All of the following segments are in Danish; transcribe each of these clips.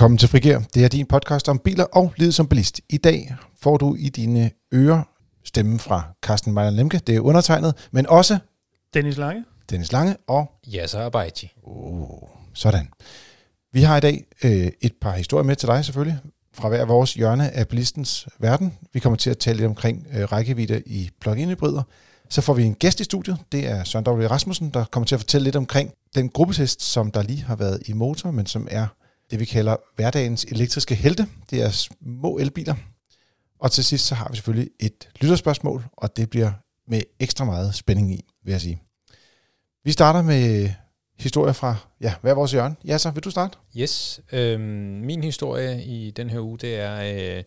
Velkommen til Frigir. Det er din podcast om biler og livet som bilist. I dag får du i dine ører stemmen fra Carsten Meiler Lemke. Det er undertegnet, men også Dennis Lange. Dennis Lange og... Yasser Abaiti. Oh, sådan. Vi har i dag øh, et par historier med til dig selvfølgelig, fra hver vores hjørne af bilistens verden. Vi kommer til at tale lidt omkring øh, rækkevidde i plug-in hybrider. Så får vi en gæst i studiet. Det er Søren W. Rasmussen, der kommer til at fortælle lidt omkring den gruppetest, som der lige har været i motor, men som er det, vi kalder hverdagens elektriske helte. Det er små elbiler. Og til sidst så har vi selvfølgelig et lytterspørgsmål, og det bliver med ekstra meget spænding i, vil jeg sige. Vi starter med historier fra ja, hver vores hjørne. Ja, så vil du starte? Yes. Øhm, min historie i den her uge, det er øh,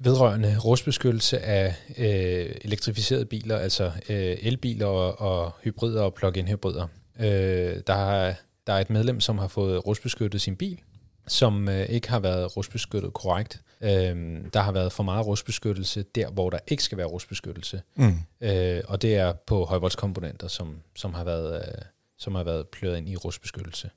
vedrørende rustbeskyttelse af øh, elektrificerede biler, altså øh, elbiler og, og hybrider og plug-in hybrider. Øh, der, har, der er et medlem, som har fået rustbeskyttet sin bil, som øh, ikke har været rustbeskyttet korrekt. Øh, der har været for meget rustbeskyttelse der, hvor der ikke skal være rustbeskyttelse. Mm. Øh, og det er på højvoldskomponenter, som, som har været... Øh, som har været pløret ind i rustbeskyttelse.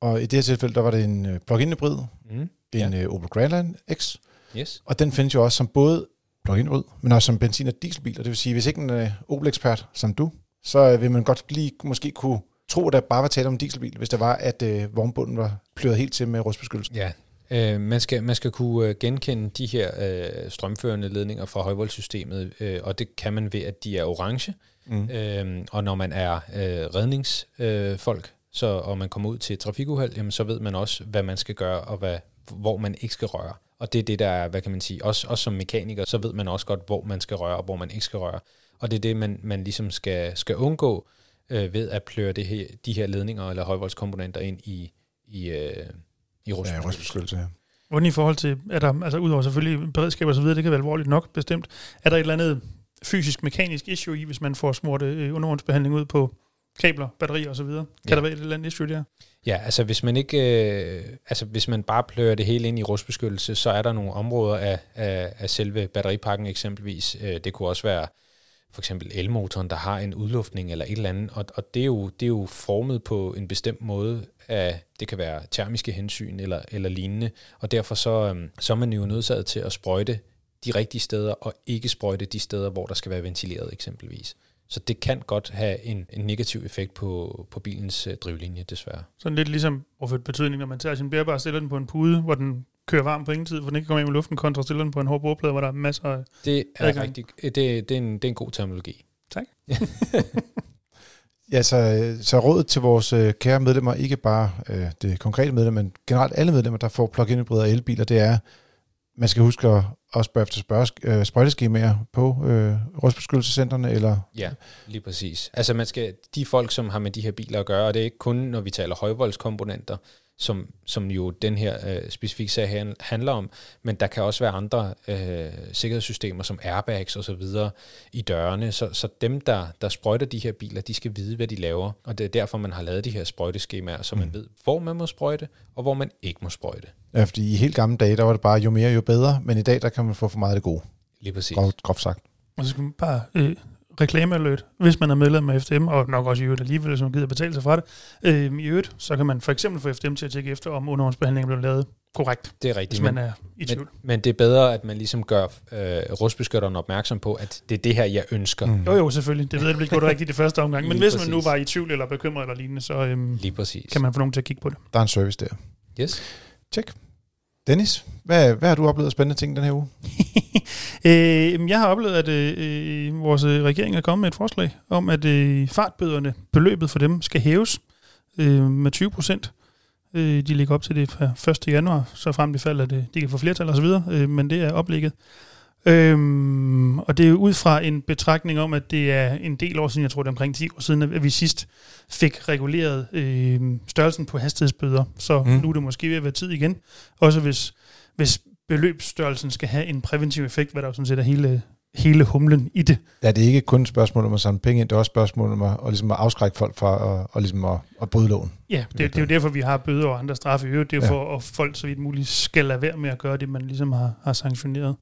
Og i det her tilfælde, der var det en øh, plug-in hybrid, Mm. en Ja. ja. Opel Grandland X, Yes. og den findes jo også som både plug-in hybrid, men også som benzin- og dieselbil. Og det vil sige, hvis ikke en øh, Opel-ekspert som du, så øh, vil man godt lige måske kunne tro, at der bare var tale om en dieselbil, hvis der var, at øh, vognbunden var pløret helt til med rustbeskyttelse. Ja, øh, man, skal, man skal kunne øh, genkende de her øh, strømførende ledninger fra højvoldssystemet, øh, og det kan man ved, at de er orange. Mm. Øh, og når man er øh, redningsfolk, øh, så, og man kommer ud til et trafikuheld, jamen, så ved man også, hvad man skal gøre, og hvad, hvor man ikke skal røre. Og det er det, der er, hvad kan man sige, også, også som mekaniker, så ved man også godt, hvor man skal røre, og hvor man ikke skal røre. Og det er det, man, man ligesom skal, skal undgå øh, ved at pløre det her, de her ledninger eller højvoldskomponenter ind i, i, øh, i Ja, rustbeskyttelse. rustbeskyttelse, ja. Hvordan i forhold til, er der, altså udover selvfølgelig beredskab og så videre, det kan være alvorligt nok bestemt, er der et eller andet fysisk-mekanisk issue i, hvis man får smurt øh, undergrundsbehandling ud på kabler, batterier og så videre? Kan Ja. der være et eller andet issue der? Ja, altså hvis man ikke, øh, altså hvis man bare plører det hele ind i rustbeskyttelse, så er der nogle områder af, af, af selve batteripakken eksempelvis. Øh, det kunne også være for eksempel elmotoren, der har en udluftning eller et eller andet, og, og det, er jo, det er jo formet på en bestemt måde af, det kan være termiske hensyn eller, eller lignende, og derfor så, øhm, så er man jo nødsaget til at sprøjte de rigtige steder, og ikke sprøjte de steder, hvor der skal være ventileret eksempelvis. Så det kan godt have en, en negativ effekt på, på bilens øh, drivlinje, desværre. Sådan lidt ligesom overført betydning, når man tager sin bærbare og stiller den på en pude, hvor den kører varm på ingen tid, for den ikke kommer ind med luften, kontra stiller den på en hård bordplade, hvor der er masser af... Det er Adgang. rigtig, det, det, er en, det er en god terminologi. Ja, så, så rådet til vores øh, kære medlemmer, ikke bare øh, det konkrete medlem, men generelt alle medlemmer, der får plug-in hybrider og elbiler, det er, man skal huske at, at spørge efter spørge, øh, sprøjteskemaer på øh, rustbeskyttelsescentrene, eller Ja, lige præcis. Altså man skal, de folk, som har med de her biler at gøre, og det er ikke kun, når vi taler højvoldskomponenter, som, som jo den her øh, specifikke sag handler om, men der kan også være andre øh, sikkerhedssystemer, som airbags og så videre i dørene, så, så dem, der, der sprøjter de her biler, de skal vide, hvad de laver, og det er derfor, man har lavet de her sprøjteskemaer, så man Mm. ved, hvor man må sprøjte, og hvor man ikke må sprøjte. ja, fordi i helt gamle dage, der var det bare jo mere, jo bedre, men i dag, der kan man få for meget af det gode, Lige præcis. groft, groft sagt. Og så skal man bare øh, reklame alert, hvis man er medlem af FDM, og nok også i øvrigt alligevel, hvis man gider betale sig fra det. Øh, I øvrigt, så kan man for eksempel få FDM til at tjekke efter, om underhåndsbehandlingen er blevet lavet korrekt, Det er hvis rigtigt. man men- er i tvivl. Men, men det er bedre, at man ligesom gør øh, rustbeskytteren opmærksom på, at det er det her, jeg ønsker. Mm. Jo jo, selvfølgelig. Det ved jeg, det bliver gjort rigtigt det første omgang. Men Lige hvis man nu var i tvivl eller bekymret eller lignende, så øhm, Lige præcis. kan man få nogen til at kigge på det. Der er en service der. Yes. Tjek. Dennis, hvad, hvad har du oplevet af spændende ting den her uge? øh, jeg har oplevet, at øh, vores øh, regering er kommet med et forslag om, at øh, fartbøderne, beløbet for dem, skal hæves øh, med 20 procent. Øh, de ligger op til det fra 1. januar, så frem til fald, at øh, de kan få flertal osv., øh, men det er oplægget. Øhm, og det er jo ud fra en betragtning om, at det er en del år siden, jeg tror det er omkring 10 år siden, at vi sidst fik reguleret øh, størrelsen på hastighedsbøder. Så Mm. nu er det måske ved at være tid igen. Også hvis, hvis beløbsstørrelsen skal have en præventiv effekt, hvad der jo sådan set er hele, hele humlen i det. Ja, det er ikke kun et spørgsmål om at samle penge ind, det er også et spørgsmål om at, at, ligesom at afskrække folk fra at, og ligesom at, at bryde loven. Ja, det, det er jo derfor, vi har bøder og andre straffe i øvrigt. Det er jo Ja. for, at folk så vidt muligt skal lade være med at gøre det, man ligesom har, har sanktioneret.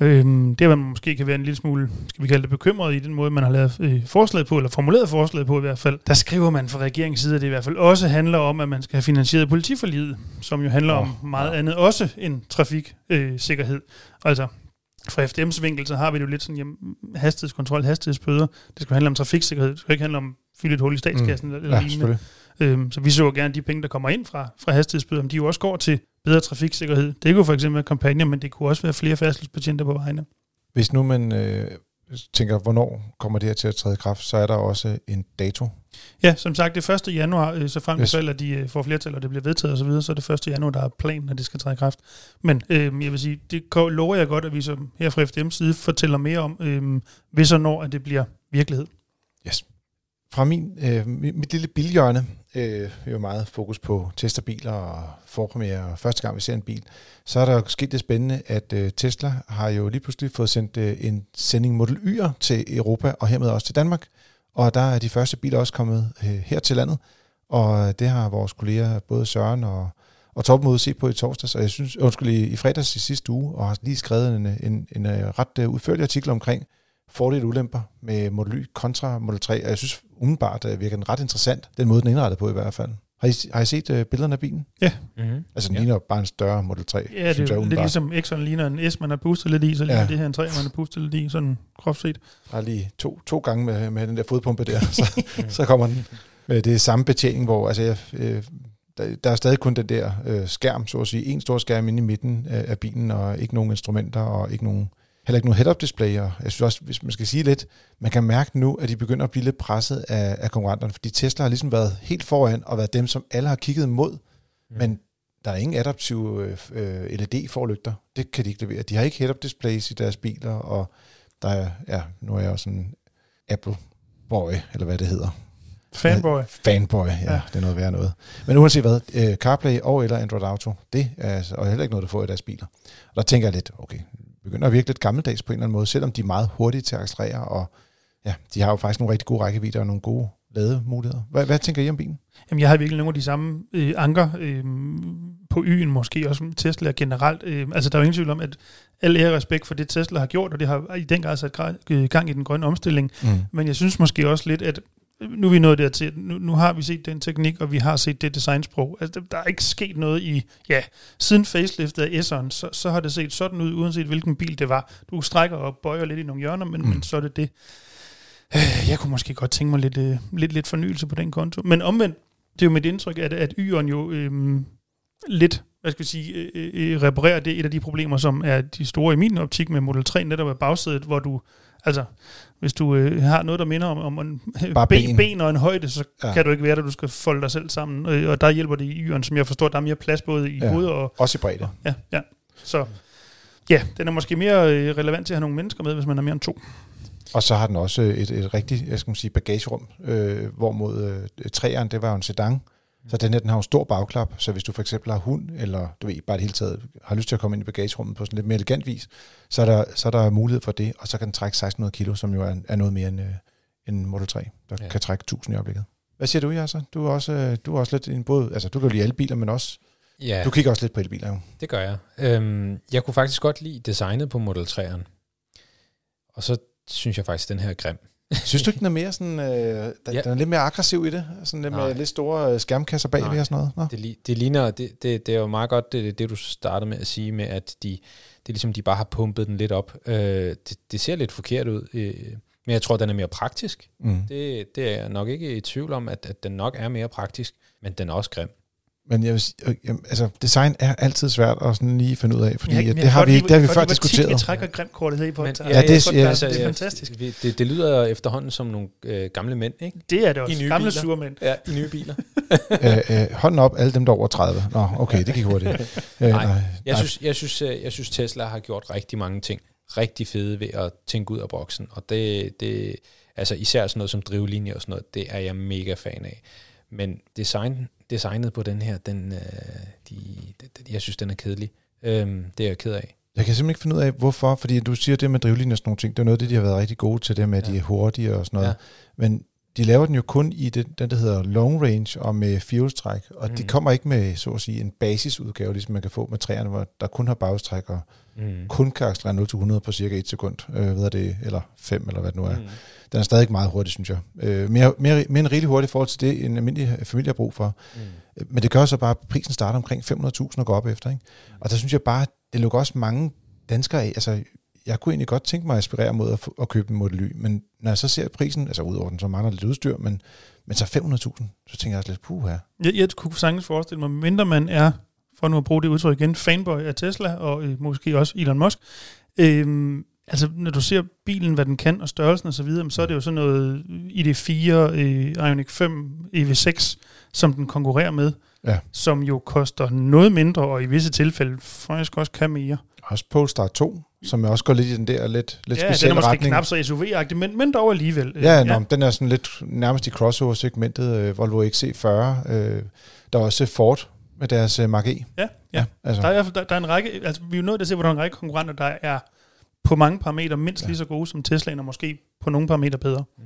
Øhm, det, man måske kan være en lille smule, skal vi kalde det, bekymret i den måde, man har lavet øh, forslaget på, eller formuleret forslaget på i hvert fald, der skriver man fra regeringens side, at det i hvert fald også handler om, at man skal have finansieret politiforliget, som jo handler oh, om meget ja. andet også end trafiksikkerhed. Øh, altså, fra FDM's vinkel, så har vi det jo lidt sådan, jamen, hastighedskontrol, hastighedsbøder, det skal handle om trafiksikkerhed, det skal ikke handle om fylde et hul i statskassen mm. eller ja, lignende. Øhm, så vi så gerne, at de penge, der kommer ind fra, fra hastighedsbøder, om de jo også går til bedre trafiksikkerhed. Det kunne for eksempel være kampagner, men det kunne også være flere færdselsbetjente på vejene. Hvis nu man øh, tænker, hvornår kommer det her til at træde i kraft, så er der også en dato. Ja, som sagt, det er 1. januar, øh, så frem yes. til at de øh, får flertal, og det bliver vedtaget osv., så, videre, så er det 1. januar, der er planen, at det skal træde i kraft. Men øh, jeg vil sige, det lover jeg godt, at vi som her fra FDM's side fortæller mere om, øh, hvis og når at det bliver virkelighed. Yes. Fra min, øh, mit lille bilhjørne, øh, vi har meget fokus på testerbiler og forpremiere og første gang vi ser en bil, så er der jo sket det spændende, at øh, Tesla har jo lige pludselig fået sendt øh, en sending Model Y'er til Europa og hermed også til Danmark. Og der er de første biler også kommet øh, her til landet, og det har vores kolleger, både Søren og, og Torben ude set på i torsdags, og jeg synes, undskyld, i, i fredags i sidste uge, og har lige skrevet en, en, en, en ret øh, udførlig artikel omkring fordele og ulemper med Model Y kontra Model 3, og jeg synes umiddelbart uh, virker den ret interessant, den måde den er indrettet på i hvert fald. Har I, har I set uh, billederne af bilen? Ja. Mm-hmm. Altså den ja. ligner bare en større Model 3, Ja, det er jo lidt ligesom X'en ligner en S, man har pustet lidt i, så ligner ja. det her en 3, man har pustet lidt i, sådan groft set. Bare lige to, to gange med, med den der fodpumpe der, så, så kommer den. Det er samme betjening, hvor altså, jeg, øh, der, der er stadig kun den der øh, skærm, så at sige, en stor skærm inde i midten af, af bilen, og ikke nogen instrumenter, og ikke nogen heller ikke nogen head-up display, og jeg synes også, hvis man skal sige lidt, man kan mærke nu, at de begynder at blive lidt presset af, af konkurrenterne, fordi Tesla har ligesom været helt foran, og været dem, som alle har kigget mod, mm. men der er ingen adaptive øh, LED-forlygter. Det kan de ikke levere. De har ikke head-up displays i deres biler, og der er, ja, nu er jeg også en Apple boy, eller hvad det hedder. Fanboy. Fanboy, ja, ja. det er noget værd noget. Men uanset hvad, øh, CarPlay og eller Android Auto, det er altså, og heller ikke noget, du får i deres biler. Og der tænker jeg lidt, okay, begynder at virke lidt gammeldags på en eller anden måde, selvom de er meget hurtige til at accelerere, og ja, de har jo faktisk nogle rigtig gode rækkevidder og nogle gode lademuligheder. Hvad, hvad tænker I om bilen? Jamen, jeg har virkelig nogle af de samme øh, anker øh, på Y'en, måske også Tesla generelt. Øh, altså, der er jo ingen tvivl om, at al ære respekt for det, Tesla har gjort, og det har i den grad sat gang i den grønne omstilling. Mm. Men jeg synes måske også lidt, at nu er vi nået dertil, nu, nu har vi set den teknik, og vi har set det designsprog. Altså, der er ikke sket noget i, ja, siden faceliftet af S'eren, så, så har det set sådan ud, uanset hvilken bil det var. Du strækker og bøjer lidt i nogle hjørner, men, mm. men så er det det. Øh, jeg kunne måske godt tænke mig lidt, øh, lidt, lidt fornyelse på den konto. Men omvendt, det er jo mit indtryk, at, at Y'eren jo øhm, lidt hvad skal vi sige, øh, øh, reparerer det et af de problemer, som er de store i min optik med Model 3, netop af bagsædet, hvor du, altså, hvis du øh, har noget, der minder om, om en Bare ben, ben. og en højde, så ja. kan du ikke være der, du skal folde dig selv sammen. Øh, og der hjælper det i yren, som jeg forstår, der er mere plads både i ja. hovedet og... Også i bredde. Ja, ja. Så ja, den er måske mere øh, relevant til at have nogle mennesker med, hvis man er mere end to. Og så har den også et, et rigtigt, jeg skal sige, bagagerum, øh, hvorimod øh, træeren, det var jo en sedan, så den her, den har en stor bagklap, så hvis du for eksempel har hund, eller du ved, bare det hele taget har lyst til at komme ind i bagagerummet på sådan lidt mere elegant vis, så er der, så er der mulighed for det, og så kan den trække 1600 kilo, som jo er, er noget mere end, øh, end Model 3, der ja. kan trække 1000 i øjeblikket. Hvad siger du, Jasser? Du er også, øh, du er også lidt en båd, altså du kan jo lide elbiler, men også, ja. du kigger også lidt på elbiler jo. Det gør jeg. Øhm, jeg kunne faktisk godt lide designet på Model 3'eren. Og så synes jeg faktisk, at den her er grim. Synes du ikke, den er mere sådan, øh, den, ja. den er lidt mere aggressiv i det? Sådan lidt med lidt store øh, skærmkasser bagved og sådan noget? Nå? Det, det ligner, det, det, det er jo meget godt, det, det du startede med at sige med, at de, det er ligesom, de bare har pumpet den lidt op. Øh, det, det ser lidt forkert ud, øh, men jeg tror, den er mere praktisk. Mm. Det, det er jeg nok ikke i tvivl om, at, at den nok er mere praktisk, men den er også grim. Men jeg vil sige, øh, altså, design er altid svært at sådan lige finde ud af, fordi ja, det, har vi, det har vi før diskuteret. Jeg trækker grimkortet her i podcast. Ja, ja, det, ja, det, det er fantastisk. Det, det lyder efterhånden som nogle øh, gamle mænd, ikke? Det er det også. I nye gamle surmænd. Ja, i nye biler. øh, øh, hånden op, alle dem der over 30. Nå, okay, det gik hurtigt. øh, nej, nej, jeg, Synes, jeg, synes, øh, jeg synes, Tesla har gjort rigtig mange ting rigtig fede ved at tænke ud af boksen, og det, det altså især sådan noget som drivlinjer og sådan noget, det er jeg mega fan af. Men design designet på den her, den, øh, de, de, jeg synes, den er kedelig. Øhm, det er jeg ked af. Jeg kan simpelthen ikke finde ud af, hvorfor, fordi du siger det med drivlinjer og sådan nogle ting, det er noget af det, de har været rigtig gode til, det med, at ja. de er hurtige og sådan noget. Ja. Men de laver den jo kun i det, den, der hedder long range og med fjolstræk, og mm. de kommer ikke med, så at sige, en basisudgave, ligesom man kan få med træerne, hvor der kun har bagstræk og mm. kun kan accelerere 0-100 på cirka 1 sekund, øh, ved det, eller 5, eller hvad det nu er. Mm. Den er stadig meget hurtig, synes jeg. Øh, mere, mere, mere end rigtig hurtigt i forhold til det, en almindelig familie har brug for. Mm. Men det gør så bare, at prisen starter omkring 500.000 og går op efter. Ikke? Mm. Og der synes jeg bare, det lukker også mange danskere af. Altså, jeg kunne egentlig godt tænke mig at aspirere mod at, at købe en Model Y, men når jeg så ser prisen, altså udover den, så mangler lidt udstyr, men, men så 500.000, så tænker jeg også lidt, puh her. Jeg, jeg kunne sagtens forestille mig, mindre man er, for nu at bruge det udtryk igen, fanboy af Tesla, og øh, måske også Elon Musk, øh, altså når du ser bilen, hvad den kan, og størrelsen og så videre, så er det jo sådan noget ID4, øh, Ioniq 5, EV6, som den konkurrerer med, ja. som jo koster noget mindre, og i visse tilfælde faktisk også kan mere. Også Polestar 2, som også går lidt i den der lidt, lidt ja, specielle retning. Ja, den er måske knap så SUV-agtig, men, men dog alligevel. Ja, ja. Nå, den er sådan lidt nærmest i crossover-segmentet, øh, Volvo XC40. Øh, der er også Ford med deres øh, Mark E. Ja, ja. ja altså. der, er, der, der er en række, altså vi er jo nødt til at se, hvor der er en række konkurrenter, der er på mange parametre mindst ja. lige så gode som Tesla, og måske på nogle parametre bedre. Mm.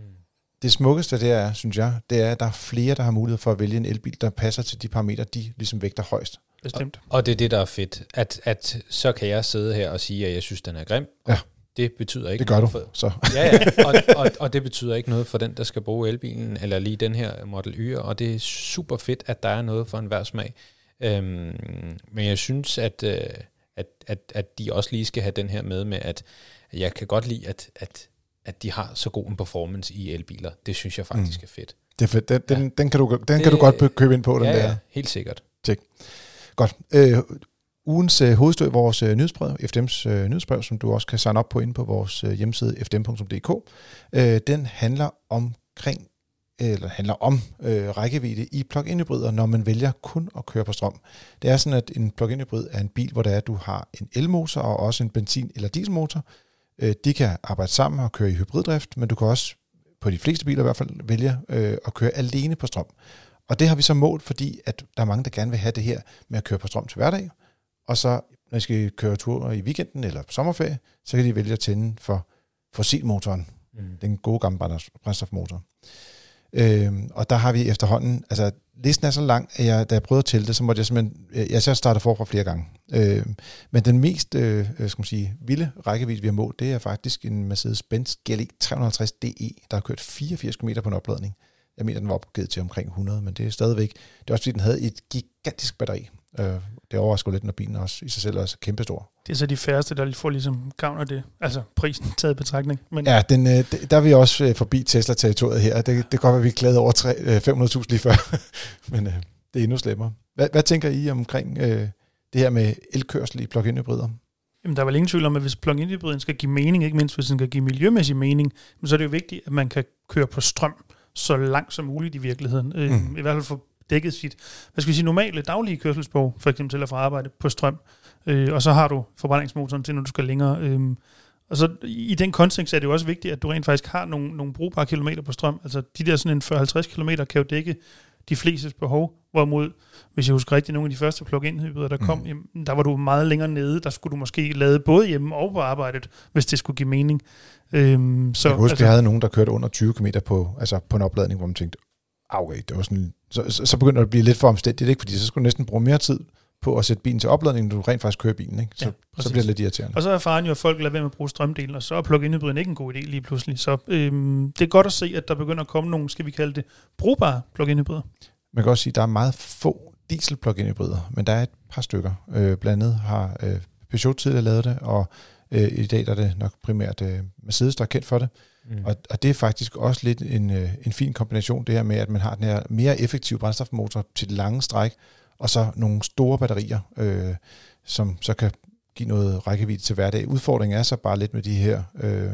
Det smukkeste det er, synes jeg, det er, at der er flere, der har mulighed for at vælge en elbil, der passer til de parametre, de ligesom vægter højst. Bestemt. Og, og det er det, der er fedt, at, at så kan jeg sidde her og sige, at jeg synes, den er grim. Ja. Det betyder ikke Det gør noget du, for, så. Ja, ja. Og, og, og det betyder ikke noget for den, der skal bruge elbilen, eller lige den her Model Y, og det er super fedt, at der er noget for enhver smag. Øhm, men jeg synes, at, øh, at, at, at de også lige skal have den her med, med at jeg kan godt lide, at, at, at de har så god en performance i elbiler. Det synes jeg faktisk mm. er fedt. Det er fedt. Den, ja. den, den, kan, du, den det, kan du godt købe ind på, den ja, der. Ja, helt sikkert. Tjek. Godt. Øh, ugens øh, hovedstød i vores øh, nyhedsbrev, FDM's øh, nyhedsbrev, som du også kan signe op på inde på vores øh, hjemmeside fdm.dk, øh, den handler omkring eller handler om øh, rækkevidde i plug-in hybrider, når man vælger kun at køre på strøm. Det er sådan, at en plug-in hybrid er en bil, hvor der er, at du har en elmotor og også en benzin- eller dieselmotor. Øh, de kan arbejde sammen og køre i hybriddrift, men du kan også på de fleste biler i hvert fald vælge øh, at køre alene på strøm. Og det har vi så målt, fordi at der er mange, der gerne vil have det her med at køre på strøm til hverdag, og så når de skal køre tur i weekenden eller på sommerferie, så kan de vælge at tænde for fossilmotoren, mm. den gode gamle brændstofmotor. Øh, og der har vi efterhånden, altså listen er så lang, at jeg, da jeg prøvede at tælle det, så måtte jeg simpelthen, jeg så starter forfra flere gange. Øh, men den mest, øh, øh, skal man sige, vilde rækkevidde, vi har målt, det er faktisk en Mercedes-Benz GLE 350 DE, der har kørt 84 km på en opladning. Jeg mener, den var opgivet til omkring 100, men det er stadigvæk, det er også fordi, den havde et gigantisk batteri. Øh, det overrasker lidt, når bilen også i sig selv er så kæmpestor. Det er så de færreste, der får ligesom gavn af det. Altså prisen taget i betragtning. Men... Ja, den, øh, der er vi også øh, forbi Tesla-territoriet her. Det, det kan godt være, at vi er glade over 500.000 lige før. Men det er endnu slemmere. Hvad, hvad tænker I omkring øh, det her med elkørsel i plug-in hybrider? Jamen, der er vel ingen tvivl om, at hvis plug-in hybriden skal give mening, ikke mindst hvis den skal give miljømæssig mening, så er det jo vigtigt, at man kan køre på strøm så langt som muligt i virkeligheden. Mm. I hvert fald for dækket sit, hvad skal vi sige, normale daglige kørselsbehov, for eksempel til at få arbejde på strøm. Øh, og så har du forbrændingsmotoren til, når du skal længere. Øh, og så i den kontekst er det jo også vigtigt, at du rent faktisk har nogle, nogle brugbare kilometer på strøm. Altså de der sådan en 40-50 km kan jo dække de fleste behov, hvorimod, hvis jeg husker rigtigt, nogle af de første plug-in hybrider, der kom, mm. jamen, der var du meget længere nede, der skulle du måske lade både hjemme og på arbejdet, hvis det skulle give mening. Øhm, så, jeg husker, altså, jeg havde nogen, der kørte under 20 km på, altså på en opladning, hvor man tænkte, okay, det var sådan, så, så, så begynder det at blive lidt for omstændigt, ikke? fordi så skulle du næsten bruge mere tid på at sætte bilen til opladning, når du rent faktisk kører bilen. Ikke? Så, ja, så bliver det lidt irriterende. Og så er faren jo, at folk lader være med at bruge strømdelen, og så er plug-in hybriden ikke en god idé lige pludselig. Så øhm, det er godt at se, at der begynder at komme nogle, skal vi kalde det, brugbare plug-in hybrider. Man kan også sige, at der er meget få diesel plug-in hybrider, men der er et par stykker. Øh, blandt andet har øh, Peugeot tidligere lavet det, og øh, i dag der er det nok primært øh, Mercedes, der er kendt for det. Mm. Og, og det er faktisk også lidt en, øh, en fin kombination, det her med, at man har den her mere effektive brændstofmotor til det lange stræk, og så nogle store batterier, øh, som så kan give noget rækkevidde til hverdag. Udfordringen er så bare lidt med de her øh,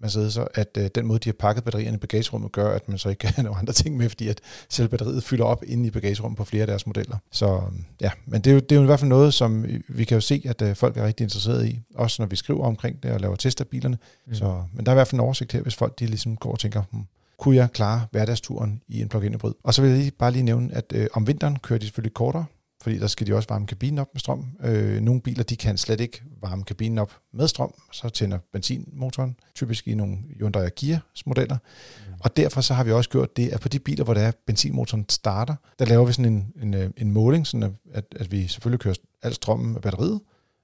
Mercedes, at øh, den måde, de har pakket batterierne i bagagerummet, gør, at man så ikke kan have nogle andre ting med, fordi at selv batteriet fylder op inde i bagagerummet på flere af deres modeller. Så ja, men det er, jo, det er jo i hvert fald noget, som vi kan jo se, at øh, folk er rigtig interesserede i, også når vi skriver omkring det og laver test af bilerne. Mm. Så, men der er i hvert fald en oversigt her, hvis folk de ligesom går og tænker, hmm, kunne jeg klare hverdagsturen i en plug-in hybrid? Og så vil jeg lige, bare lige nævne, at øh, om vinteren kører de selvfølgelig kortere, fordi der skal de også varme kabinen op med strøm. Øh, nogle biler, de kan slet ikke varme kabinen op med strøm, så tænder benzinmotoren, typisk i nogle Hyundai og Kia's modeller. Mm. Og derfor så har vi også gjort det, at på de biler, hvor der er benzinmotoren starter, der laver vi sådan en, en, øh, en måling, sådan at, at vi selvfølgelig kører al strømmen af batteriet,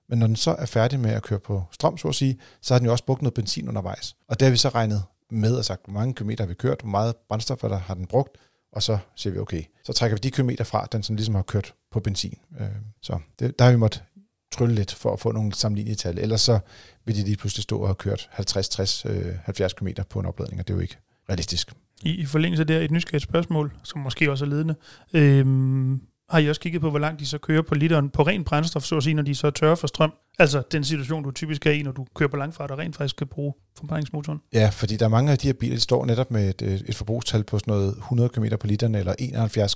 men når den så er færdig med at køre på strøm, så at sige, så har den jo også brugt noget benzin undervejs. Og der har vi så regnet med og sagt, hvor mange kilometer har vi kørt, hvor meget brændstof der har den brugt, og så siger vi, okay, så trækker vi de kilometer fra, den som ligesom har kørt på benzin. Øh, så det, der har vi måttet trylle lidt for at få nogle sammenlignelige tal. Ellers så vil de lige pludselig stå og have kørt 50, 60, 70 km på en opladning, og det er jo ikke realistisk. I, i forlængelse af det her et nysgerrigt spørgsmål, som måske også er ledende. Øhm, har I også kigget på, hvor langt de så kører på literen på ren brændstof, så at sige, når de så er tørre for strøm? Altså den situation, du typisk er i, når du kører på langfart og rent faktisk skal bruge forbrændingsmotoren. Ja, fordi der er mange af de her biler, der står netop med et, et forbrugstal på sådan noget 100 km på literen eller 71,6. Ja,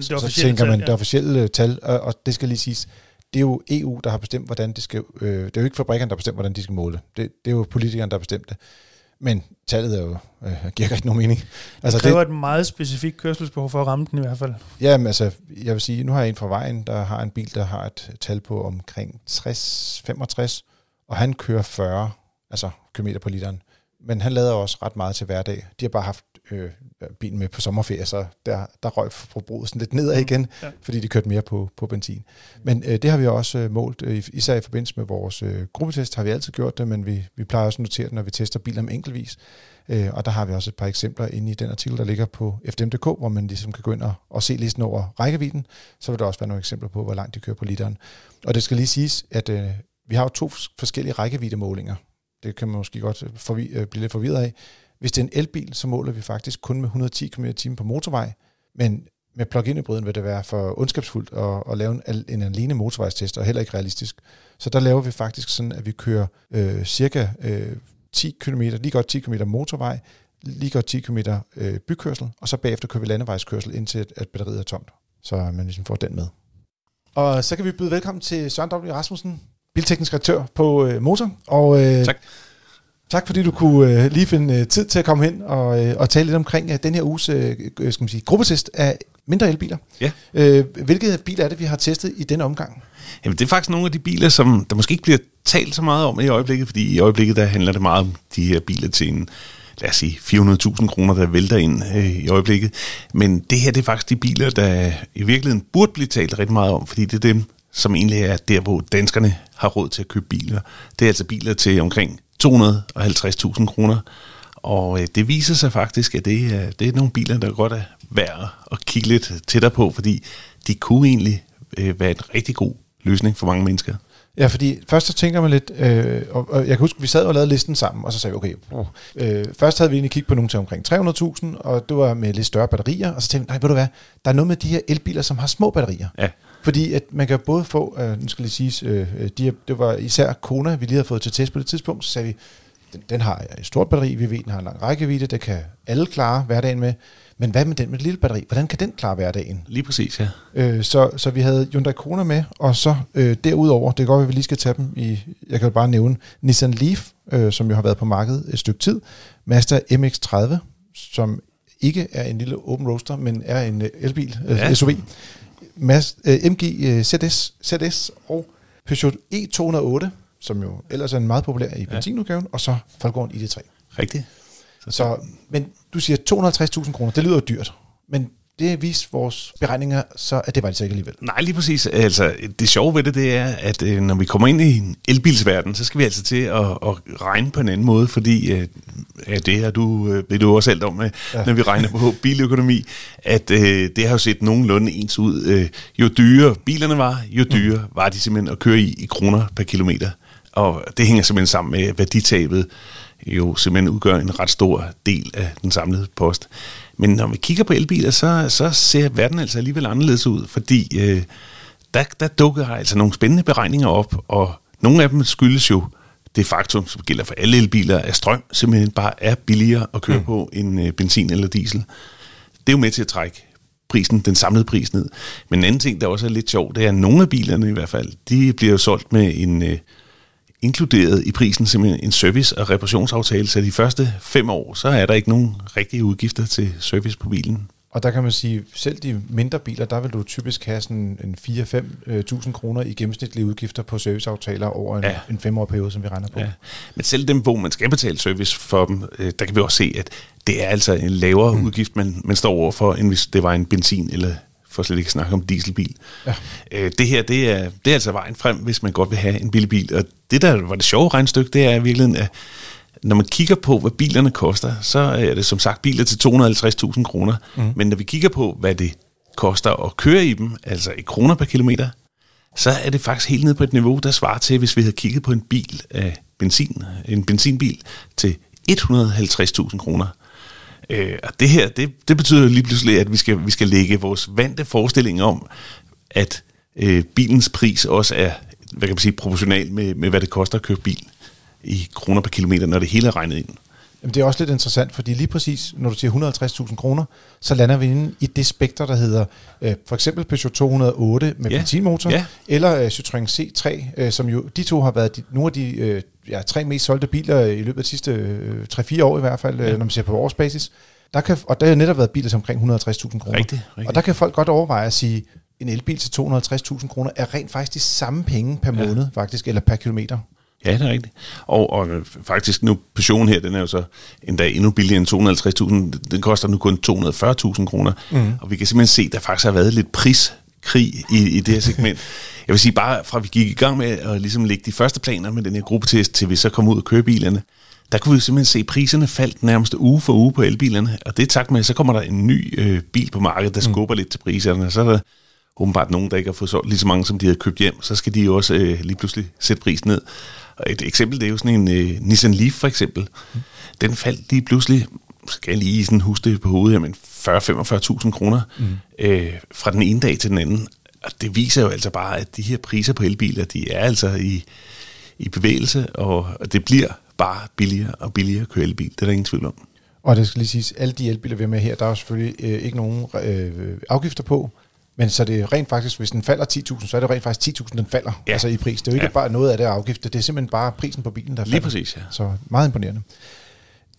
så tænker man, ja. det er officielle tal, og, og det skal lige siges, det er jo EU, der har bestemt, hvordan det skal... Øh, det er jo ikke fabrikkerne, der har bestemt, hvordan de skal måle. Det, det er jo politikerne, der har bestemt det. Men tallet er jo, øh, giver ikke nogen mening. Altså, det kræver det, et meget specifikt kørselsbehov for at ramme den i hvert fald. Ja, men altså, jeg vil sige, nu har jeg en fra vejen, der har en bil, der har et tal på omkring 60-65, og han kører 40 altså kilometer på literen. Men han lader også ret meget til hverdag. De har bare haft øh, bilen med på sommerferie, så der, der røg forbruget sådan lidt nedad mm. igen, ja. fordi de kørte mere på, på benzin. Men øh, det har vi også øh, målt, øh, især i forbindelse med vores øh, gruppetest har vi altid gjort det, men vi, vi plejer også at notere det, når vi tester biler med enkeltvis. Øh, og der har vi også et par eksempler inde i den artikel, der ligger på fdm.dk, hvor man ligesom kan gå ind og, og se listen over rækkevidden. Så vil der også være nogle eksempler på, hvor langt de kører på literen. Og det skal lige siges, at øh, vi har jo to forskellige rækkeviddemålinger. Det kan man måske godt øh, forvi- øh, blive lidt forvirret af. Hvis det er en elbil, så måler vi faktisk kun med 110 km/t på motorvej, men med plug-in hybriden vil det være for ondskabsfuldt at, at lave en, en alene motorvejstest, og heller ikke realistisk. Så der laver vi faktisk sådan, at vi kører øh, cirka øh, 10 km, lige godt 10 km motorvej, lige godt 10 km øh, bykørsel, og så bagefter kører vi landevejskørsel indtil at, at batteriet er tomt. Så øh, man ligesom får den med. Og så kan vi byde velkommen til Søren W. Rasmussen, bilteknisk redaktør på øh, Motor. Og, øh, tak. Tak fordi du kunne øh, lige finde øh, tid til at komme hen og, øh, og tale lidt omkring øh, den her uges øh, øh, skal man sige, gruppetest af mindre elbiler. Ja. Øh, hvilke biler er det, vi har testet i denne omgang? Jamen, det er faktisk nogle af de biler, som der måske ikke bliver talt så meget om i øjeblikket, fordi i øjeblikket der handler det meget om de her biler til en, lad os sige, 400.000 kroner, der vælter ind øh, i øjeblikket. Men det her, det er faktisk de biler, der i virkeligheden burde blive talt rigtig meget om, fordi det er dem, som egentlig er der, hvor danskerne har råd til at købe biler. Det er altså biler til omkring 250.000 kroner. Og øh, det viser sig faktisk, at det er, det er nogle biler, der godt er værd at kigge lidt tættere på, fordi de kunne egentlig øh, være en rigtig god løsning for mange mennesker. Ja, fordi først så tænker man lidt, øh, og, og jeg kan huske, vi sad og lavede listen sammen, og så sagde vi, okay, øh, først havde vi egentlig kigget på nogle til omkring 300.000, og det var med lidt større batterier, og så tænkte vi, nej, ved du hvad, der er noget med de her elbiler, som har små batterier. Ja. Fordi at man kan både få, øh, nu skal lige sige, øh, de, det var især Kona, vi lige havde fået til test på det tidspunkt, så sagde vi, den, den har et stort batteri, vi ved, den har en lang rækkevidde, det kan alle klare hverdagen med. Men hvad med den med et lille batteri? Hvordan kan den klare hverdagen? Lige præcis, ja. Øh, så, så vi havde Hyundai Kona med, og så øh, derudover, det går, at vi lige skal tage dem i, jeg kan bare nævne, Nissan Leaf, øh, som jo har været på markedet et stykke tid, Mazda MX-30, som ikke er en lille open roaster, men er en øh, elbil, øh, ja. SUV. Mas, øh, MG øh, ZS, ZS og Peugeot E208, som jo ellers er en meget populær i benzinudgaven, ja. og så Falcon ID3. Rigtigt. Så, så, men du siger 250.000 kroner, det lyder jo dyrt. Men det viste vores beregninger, så at det var det så ikke alligevel. Nej, lige præcis. Altså, det sjove ved det, det er, at øh, når vi kommer ind i en elbilsverden, så skal vi altså til at, at regne på en anden måde, fordi øh, det her, du øh, ved du også alt om, øh, ja. når vi regner på biløkonomi, at øh, det har jo set nogenlunde ens ud. Øh, jo dyrere bilerne var, jo dyrere mm. var de simpelthen at køre i, i kroner per kilometer. Og det hænger simpelthen sammen med værditabet, jo simpelthen udgør en ret stor del af den samlede post. Men når vi kigger på elbiler, så, så ser verden altså alligevel anderledes ud, fordi øh, der, der dukker altså nogle spændende beregninger op, og nogle af dem skyldes jo det faktum, som gælder for alle elbiler, at strøm simpelthen bare er billigere at køre mm. på end øh, benzin eller diesel. Det er jo med til at trække prisen, den samlede pris ned. Men en anden ting, der også er lidt sjovt, det er, at nogle af bilerne i hvert fald, de bliver jo solgt med en... Øh, inkluderet i prisen simpelthen en service- og reparationsaftale, så de første fem år, så er der ikke nogen rigtige udgifter til service på bilen. Og der kan man sige, selv de mindre biler, der vil du typisk have sådan en 4-5.000 kroner i gennemsnitlige udgifter på serviceaftaler over en, ja. en femårig periode, som vi regner på. Ja. Men selv dem, hvor man skal betale service for dem, øh, der kan vi også se, at det er altså en lavere mm. udgift, man, man står overfor, end hvis det var en benzin- eller for slet ikke at snakke om dieselbil. Ja. Øh, det her, det er, det er altså vejen frem, hvis man godt vil have en billig bil. Og det, der var det sjove regnstykke, det er i virkeligheden, at når man kigger på, hvad bilerne koster, så er det som sagt biler til 250.000 kroner. Mm. Men når vi kigger på, hvad det koster at køre i dem, altså i kroner per kilometer, så er det faktisk helt nede på et niveau, der svarer til, hvis vi havde kigget på en bil af benzin, en benzinbil til 150.000 kroner. Øh, og det her, det, det betyder lige pludselig, at vi skal, vi skal lægge vores vante forestilling om, at øh, bilens pris også er hvad kan man sige, proportional med, med, hvad det koster at køre bil i kroner per kilometer, når det hele er regnet ind. Jamen, det er også lidt interessant, fordi lige præcis, når du siger 150.000 kroner, så lander vi inde i det spekter, der hedder øh, for eksempel Peugeot 208 med ja. benzinmotor, ja. eller øh, Citroën C3, øh, som jo, de to har været de, nogle af de øh, ja, tre mest solgte biler i løbet af de sidste øh, 3-4 år i hvert fald, øh, ja. når man ser på årsbasis. Der kan, og der har netop været biler til omkring 150.000 kroner. Rigtig, rigtig. Og der kan folk godt overveje at sige, en elbil til 250.000 kroner er rent faktisk de samme penge per måned, ja. faktisk, eller per kilometer. Ja, det er rigtigt. Og, og faktisk nu, Peugeot her, den er jo så endda endnu billigere end 250.000. Den koster nu kun 240.000 kroner. Mm. Og vi kan simpelthen se, at der faktisk har været lidt priskrig i, i det her segment. Jeg vil sige, bare fra vi gik i gang med at ligesom lægge de første planer med den her gruppetest, til vi så kom ud og køre bilerne, der kunne vi simpelthen se, at priserne faldt nærmest uge for uge på elbilerne. Og det er tak med, at så kommer der en ny øh, bil på markedet, der mm. skubber lidt til priserne. Så er der åbenbart nogen, der ikke har fået solgt lige så mange, som de havde købt hjem. Så skal de jo også øh, lige pludselig sætte prisen ned. Og et eksempel, det er jo sådan en uh, Nissan Leaf for eksempel. Mm. Den faldt lige pludselig, skal jeg lige sådan huske det på hovedet her, men 40-45.000 kroner mm. øh, fra den ene dag til den anden. Og det viser jo altså bare, at de her priser på elbiler, de er altså i, i bevægelse, og det bliver bare billigere og billigere at køre elbil. Det er der ingen tvivl om. Og det skal lige siges, alle de elbiler, vi er med her, der er jo selvfølgelig øh, ikke nogen øh, afgifter på. Men så det er rent faktisk, hvis den falder 10.000, så er det rent faktisk 10.000, den falder ja. altså i pris. Det er jo ikke ja. bare noget af det afgift, det er simpelthen bare prisen på bilen, der falder. Lige præcis, ja. Så meget imponerende.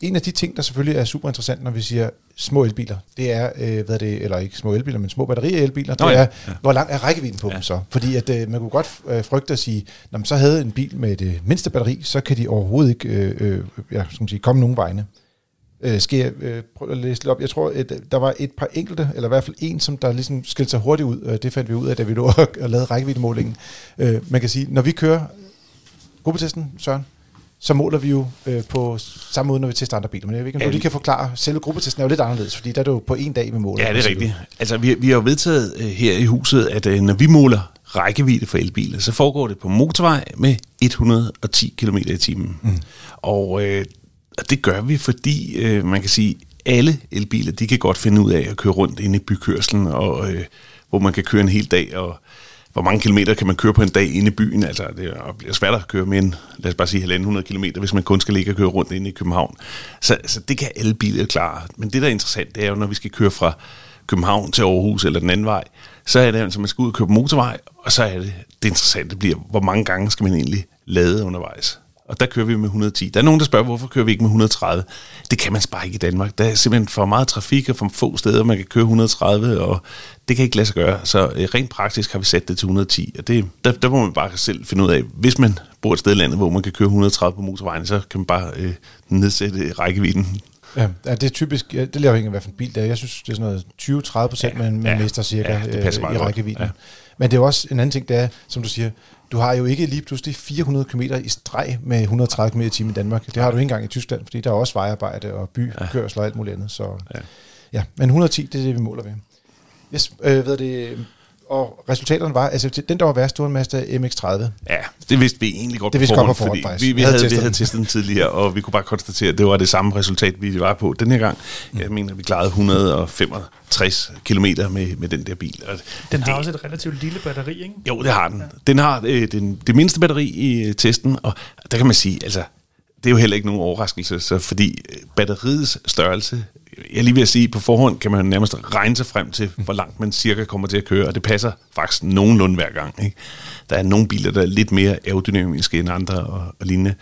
En af de ting, der selvfølgelig er super interessant, når vi siger små elbiler, det er, øh, hvad er det, eller ikke små elbiler, men små batterielbiler, det Nå, ja. er, ja. hvor lang er rækkevidden på ja. dem så? Fordi at, øh, man kunne godt øh, frygte at sige, når man så havde en bil med det mindste batteri, så kan de overhovedet ikke øh, øh, ja, skal man sige, komme nogen vegne. Øh, skal jeg øh, prøve at læse lidt op? Jeg tror, at der var et par enkelte, eller i hvert fald en, som der ligesom skilte sig hurtigt ud. Øh, det fandt vi ud af, da vi lå og lavede rækkeviddemålingen. Øh, man kan sige, når vi kører gruppetesten, Søren, så måler vi jo øh, på samme måde, når vi tester andre biler. Men jeg ved ikke, om ja, du lige kan forklare, selve gruppetesten er jo lidt anderledes, fordi der er det jo på en dag, vi måler. Ja, det er rigtigt. Altså, vi, vi har jo vedtaget øh, her i huset, at øh, når vi måler rækkevidde for elbiler, så foregår det på motorvej med 110 km i timen. Mm. Og øh, og det gør vi, fordi øh, man kan sige, alle elbiler, de kan godt finde ud af at køre rundt inde i bykørslen, og, øh, hvor man kan køre en hel dag, og hvor mange kilometer kan man køre på en dag inde i byen? Altså, det bliver svært at køre mere end, lad os bare sige, 1.500 kilometer, hvis man kun skal ligge og køre rundt inde i København. Så, så det kan alle biler klare. Men det, der er interessant, det er jo, når vi skal køre fra København til Aarhus eller den anden vej, så er det altså, man skal ud og køre på motorvej, og så er det, det interessante bliver, hvor mange gange skal man egentlig lade undervejs og der kører vi med 110. Der er nogen, der spørger, hvorfor kører vi ikke med 130? Det kan man bare ikke i Danmark. Der er simpelthen for meget trafik og for få steder, man kan køre 130, og det kan ikke lade sig gøre. Så øh, rent praktisk har vi sat det til 110, og det, der, der må man bare selv finde ud af, hvis man bor et sted i landet, hvor man kan køre 130 på motorvejen, så kan man bare øh, nedsætte rækkevidden Ja, det er typisk, det er af, hvad for en bil det er. Jeg synes, det er sådan noget 20-30 procent, ja, man, man ja, mister cirka ja, det øh, i rækkevidden. Ja. Men det er også en anden ting, det er, som du siger, du har jo ikke lige pludselig 400 km i streg med 130 km i timen i Danmark. Det har du ikke engang i Tyskland, fordi der er også vejarbejde og bykørsel og alt muligt andet. Så, ja. ja. men 110, det er det, vi måler ved. Yes, øh, ved det, og resultaterne var, altså den der var værst, det var en Mazda MX-30. Ja, det vidste vi egentlig godt det vidste på forhånd, godt på forhånd Vi, vi, vi, havde, vi havde testet den tidligere, og vi kunne bare konstatere, at det var det samme resultat, vi var på den her gang. Mm. Jeg mener, vi klarede 165 km med, med den der bil. Og den har det, også et relativt lille batteri, ikke? Jo, det har den. Ja. Den har øh, den, det mindste batteri i øh, testen, og der kan man sige, altså, det er jo heller ikke nogen overraskelse, så fordi øh, batteriets størrelse jeg lige vil sige, på forhånd kan man nærmest regne sig frem til, hvor langt man cirka kommer til at køre, og det passer faktisk nogenlunde hver gang. Ikke? Der er nogle biler, der er lidt mere aerodynamiske end andre og, og lignende.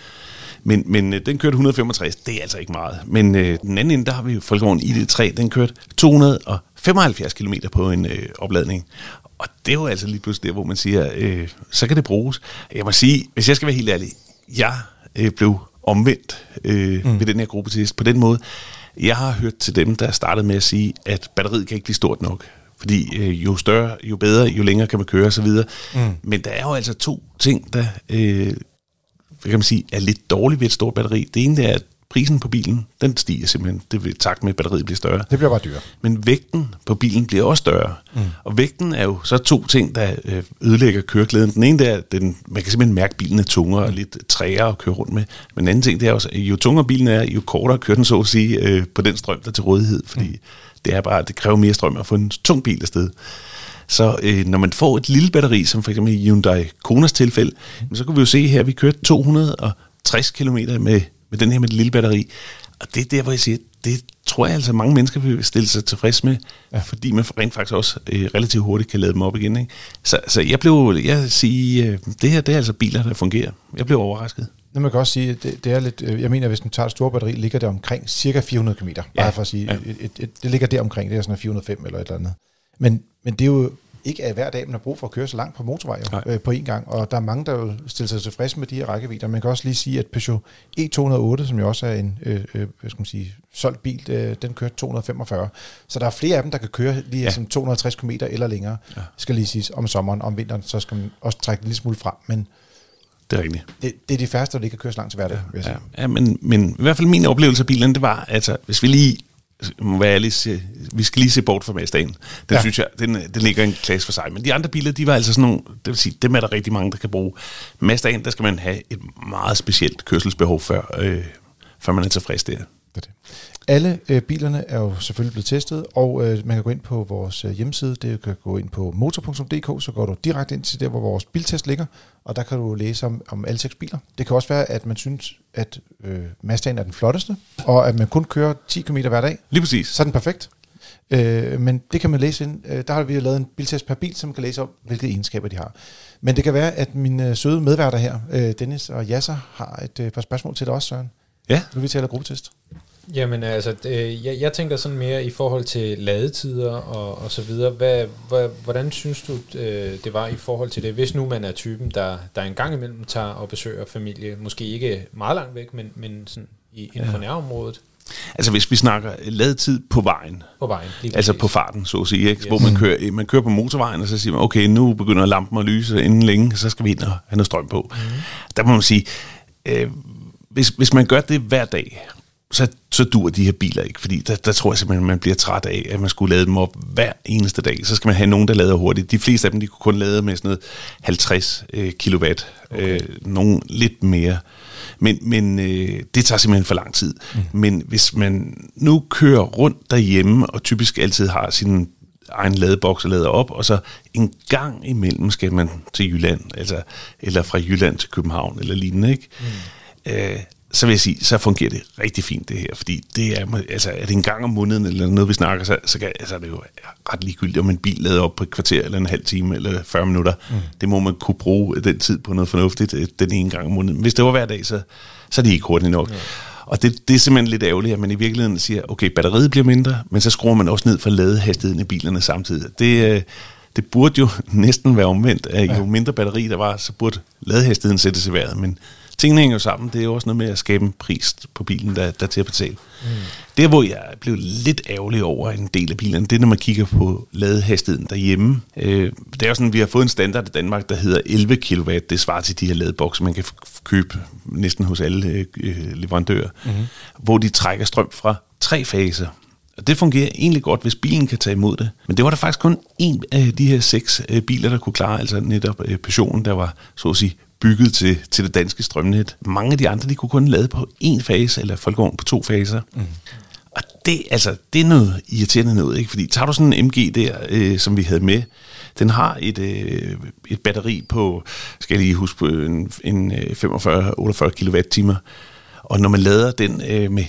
Men, men øh, den kørte 165, det er altså ikke meget. Men øh, den anden ende, der har vi Volkswagen ID3, den kørte 200 75 km på en øh, opladning. Og det er jo altså lige pludselig der, hvor man siger, øh, så kan det bruges. Jeg må sige, hvis jeg skal være helt ærlig, jeg øh, blev omvendt øh, mm. ved den her gruppetest på den måde. Jeg har hørt til dem, der startede med at sige, at batteriet kan ikke blive stort nok. Fordi øh, jo større, jo bedre, jo længere kan man køre osv. Mm. Men der er jo altså to ting, der øh, kan man sige, er lidt dårligt ved et stort batteri. Det ene er, at prisen på bilen, den stiger simpelthen. Det vil takt med, at batteriet bliver større. Det bliver bare dyrere. Men vægten på bilen bliver også større. Mm. Og vægten er jo så to ting, der øh, ødelægger køreglæden. Den ene er, at den, man kan simpelthen mærke, at bilen er tungere og lidt træere at køre rundt med. Men den anden ting, det er også, at jo tungere bilen er, jo kortere kører den så at sige øh, på den strøm, der er til rådighed. Fordi mm. det, er bare, det kræver mere strøm at få en tung bil afsted. Så øh, når man får et lille batteri, som for eksempel i Hyundai Konas tilfælde, mm. så kan vi jo se her, at vi kørte 260 km med med den her med det lille batteri. Og det er der, hvor jeg siger, det tror jeg altså, mange mennesker vil stille sig tilfreds med, ja. fordi man rent faktisk også øh, relativt hurtigt kan lade dem op igen. Ikke? Så, så jeg blev, jeg sige, øh, det her det er altså biler, der fungerer. Jeg blev overrasket. Det man kan også sige, det, det er lidt, øh, jeg mener, hvis den tager et stort batteri, ligger det omkring cirka 400 km. Bare ja. for at sige, ja. et, et, et, det ligger der omkring, det er sådan 405 eller et eller andet. Men, men det er jo ikke er hver dag, man har brug for at køre så langt på motorvej jo, øh, på en gang. Og der er mange, der vil stille sig tilfreds med de her rækkevidder. Man kan også lige sige, at Peugeot E208, som jo også er en øh, øh, hvad skal man sige, solgt bil, øh, den kører 245. Så der er flere af dem, der kan køre lige ja. som 250 km eller længere, ja. skal lige sige, om sommeren, om vinteren, så skal man også trække en lille smule frem. Men det er rigtigt. Det, det er de færreste, der ikke kan køre så langt til hverdag, ja, ja, ja, men, men i hvert fald min oplevelse af bilen, det var, altså, hvis vi lige må være ærlig, vi skal lige se bort fra Mazdaen. Den ja. synes jeg, den, den ligger en klasse for sig. Men de andre biler, de var altså sådan nogle, det vil sige, dem er der rigtig mange, der kan bruge. Mazdaen, der skal man have et meget specielt kørselsbehov, før, øh, før man er tilfreds der. Det er det. Alle øh, bilerne er jo selvfølgelig blevet testet, og øh, man kan gå ind på vores øh, hjemmeside. Det kan gå ind på motor.dk, så går du direkte ind til der, hvor vores biltest ligger, og der kan du læse om, om alle seks biler. Det kan også være, at man synes, at øh, Mazdaen er den flotteste, og at man kun kører 10 km hver dag. Lige præcis. Så er den perfekt. Øh, men det kan man læse ind. Øh, der har vi lavet en biltest per bil, som kan læse om, hvilke egenskaber de har. Men det kan være, at mine søde medværter her, øh, Dennis og Jasser, har et øh, par spørgsmål til dig også, Søren. Ja. Nu vi taler gruppetest. Jamen altså, det, jeg, jeg tænker sådan mere i forhold til ladetider og, og så videre. Hvad, hvad, hvordan synes du, øh, det var i forhold til det? Hvis nu man er typen, der, der en gang imellem tager og besøger familie, måske ikke meget langt væk, men, men sådan i, inden for ja. nærområdet. Altså hvis vi snakker ladetid på vejen. På vejen, Altså på farten, så at sige. Ikke? Yes. Hvor man kører, man kører på motorvejen, og så siger man, okay, nu begynder lampen at lyse inden længe, så skal vi ind og have noget strøm på. Mm. Der må man sige, øh, hvis, hvis man gør det hver dag, så, så dur de her biler ikke, fordi der, der tror jeg simpelthen, man bliver træt af, at man skulle lade dem op hver eneste dag. Så skal man have nogen, der lader hurtigt. De fleste af dem, de kunne kun lade med sådan noget 50 øh, kilowatt. Okay. Øh, nogen lidt mere. Men, men øh, det tager simpelthen for lang tid. Mm. Men hvis man nu kører rundt derhjemme, og typisk altid har sin egen ladeboks og lader op, og så en gang imellem skal man til Jylland, altså, eller fra Jylland til København, eller lignende, ikke? Mm. Øh, så vil jeg sige, så fungerer det rigtig fint det her, fordi det er, altså, er det en gang om måneden eller noget, vi snakker, så, så, kan, altså, er det jo ret ligegyldigt, om en bil lader op på et kvarter eller en halv time eller 40 minutter. Mm. Det må man kunne bruge den tid på noget fornuftigt øh, den ene gang om måneden. Hvis det var hver dag, så, så er det ikke hurtigt nok. Mm. Og det, det er simpelthen lidt ærgerligt, at man i virkeligheden siger, okay, batteriet bliver mindre, men så skruer man også ned for ladehastigheden i bilerne samtidig. Det, øh, det burde jo næsten være omvendt, at jo mindre batteri der var, så burde ladehastigheden sættes i vejret, men tingene hænger jo sammen. Det er jo også noget med at skabe en pris på bilen, der, der er til at betale. Mm. Der, hvor jeg blev lidt ærgerlig over en del af bilerne, det er, når man kigger på ladehastigheden derhjemme. Øh, det er jo sådan, at vi har fået en standard i Danmark, der hedder 11 kW. Det svarer til de her ladebokse, man kan købe næsten hos alle øh, leverandører, mm. hvor de trækker strøm fra tre faser. Og det fungerer egentlig godt, hvis bilen kan tage imod det. Men det var der faktisk kun en af de her seks øh, biler, der kunne klare, altså netop øh, Peugeot'en, der var så at sige bygget til, til det danske strømnet. Mange af de andre, de kunne kun lade på en fase, eller folkevogn på to faser. Mm. Og det, altså, det er noget irriterende noget, ikke? Fordi tager du sådan en MG der, øh, som vi havde med, den har et, øh, et batteri på, skal jeg lige huske på, en, en 45-48 øh, kWh. Og når man lader den øh, med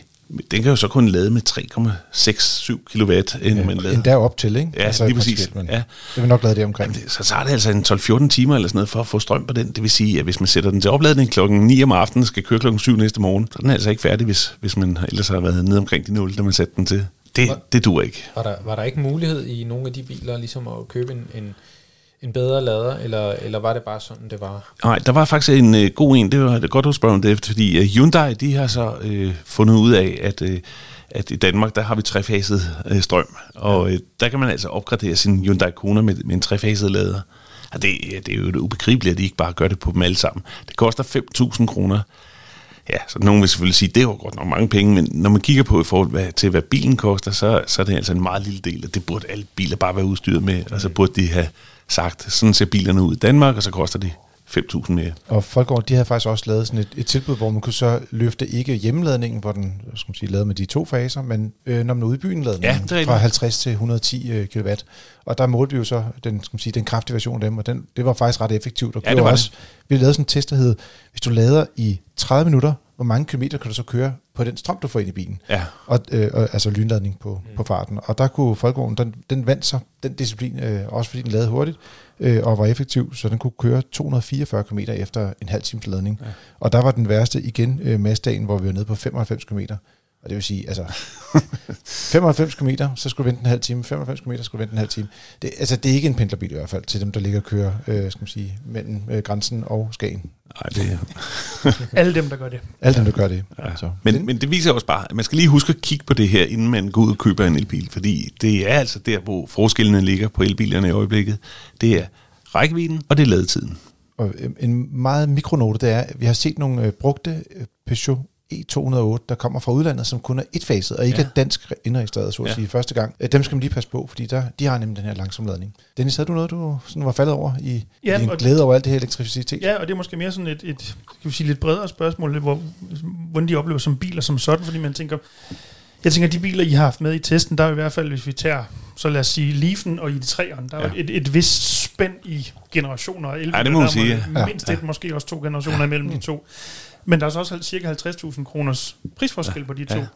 den kan jo så kun lade med 3,67 kW, inden ja, man lader. Endda op til, ikke? Ja, altså, lige præcis. ja. Det vil nok lade det omkring. Jamen, så tager det altså en 12-14 timer eller sådan noget for at få strøm på den. Det vil sige, at hvis man sætter den til opladning klokken 9 om aftenen, skal køre klokken 7 næste morgen, så er den altså ikke færdig, hvis, hvis man ellers har været nede omkring de 0, da man satte den til Det, det duer ikke. Var der, var der ikke mulighed i nogle af de biler ligesom at købe en, en, en bedre lader, eller, eller var det bare sådan, det var? Nej, der var faktisk en øh, god en, det var det godt, at spørge om det, fordi øh, Hyundai, de har så øh, fundet ud af, at, øh, at i Danmark, der har vi trefaset øh, strøm, og øh, der kan man altså opgradere sin Hyundai Kona med, med en trefaset lader. Og det, det er jo det ubegribeligt, at de ikke bare gør det på dem alle sammen. Det koster 5.000 kroner. Ja, så nogen vil selvfølgelig sige, at det er jo godt nok mange penge, men når man kigger på i forhold hvad, til, hvad bilen koster, så, så er det altså en meget lille del, og det burde alle biler bare være udstyret med, og så burde de have sagt, sådan ser bilerne ud i Danmark, og så koster de 5.000 mere. Og Folkevogn, de havde faktisk også lavet sådan et, et tilbud, hvor man kunne så løfte ikke hjemmeladningen, hvor den skal man sige, lavet med de to faser, men øh, når man er ude i byen ladningen Ja, det fra 50 til 110 øh, kW. Og der målte vi jo så den, skal man sige, den kraftige version af dem, og den, det var faktisk ret effektivt. Og Ja, det var også, Vi lavede sådan en test, der hed, hvis du lader i 30 minutter, hvor mange kilometer kan du så køre på den strøm, du får ind i bilen? Ja, og, øh, og, altså lynladning på, mm. på farten. Og der kunne Folkevognen, den, den vandt så den disciplin, øh, også fordi den lavede hurtigt, øh, og var effektiv, så den kunne køre 244 km efter en halv times ladning. Ja. Og der var den værste igen øh, Mazdaen, hvor vi var nede på 95 km. Og det vil sige, altså 95 km, så skulle du vente en halv time, 95 km, så skulle du vente en halv time. Det, altså, det er ikke en pendlerbil i hvert fald, til dem, der ligger og kører, øh, skal man sige, mellem øh, grænsen og Skagen. nej, det Alle dem, der gør det. Alle dem, der gør det. Ja. Altså. Men, men det viser også bare, at man skal lige huske at kigge på det her, inden man går ud og køber en elbil, fordi det er altså der, hvor forskellene ligger på elbilerne i øjeblikket. Det er rækkevidden, og det er ladetiden. Og øh, en meget mikronote, det er, at vi har set nogle øh, brugte øh, Peugeot E208, der kommer fra udlandet, som kun er etfaset, og ikke Ja. ja. er dansk indregistreret, så at Ja. ja. sige, første gang. Øh, Dem skal man lige passe på, fordi der, de har nemlig den her langsomladning. Dennis, havde du noget, du sådan var faldet over i, Ja, ja, i din glæde over alt det her elektricitet? Ja, og det er måske mere sådan et, et skal vi sige, lidt bredere spørgsmål, hvor, hvordan de oplever som biler som sådan, fordi man tænker, jeg tænker, de biler, I har haft med i testen, der er i hvert fald, hvis vi tager, så lad os sige, Leafen og ID3'eren, der er Ja. et, et vist spænd i generationer af elbiler. Ja, det må man sige, må- ja. Mindst et, måske også to generationer imellem de to. Men der er så også cirka 50.000 kroners prisforskel på de to. Ja.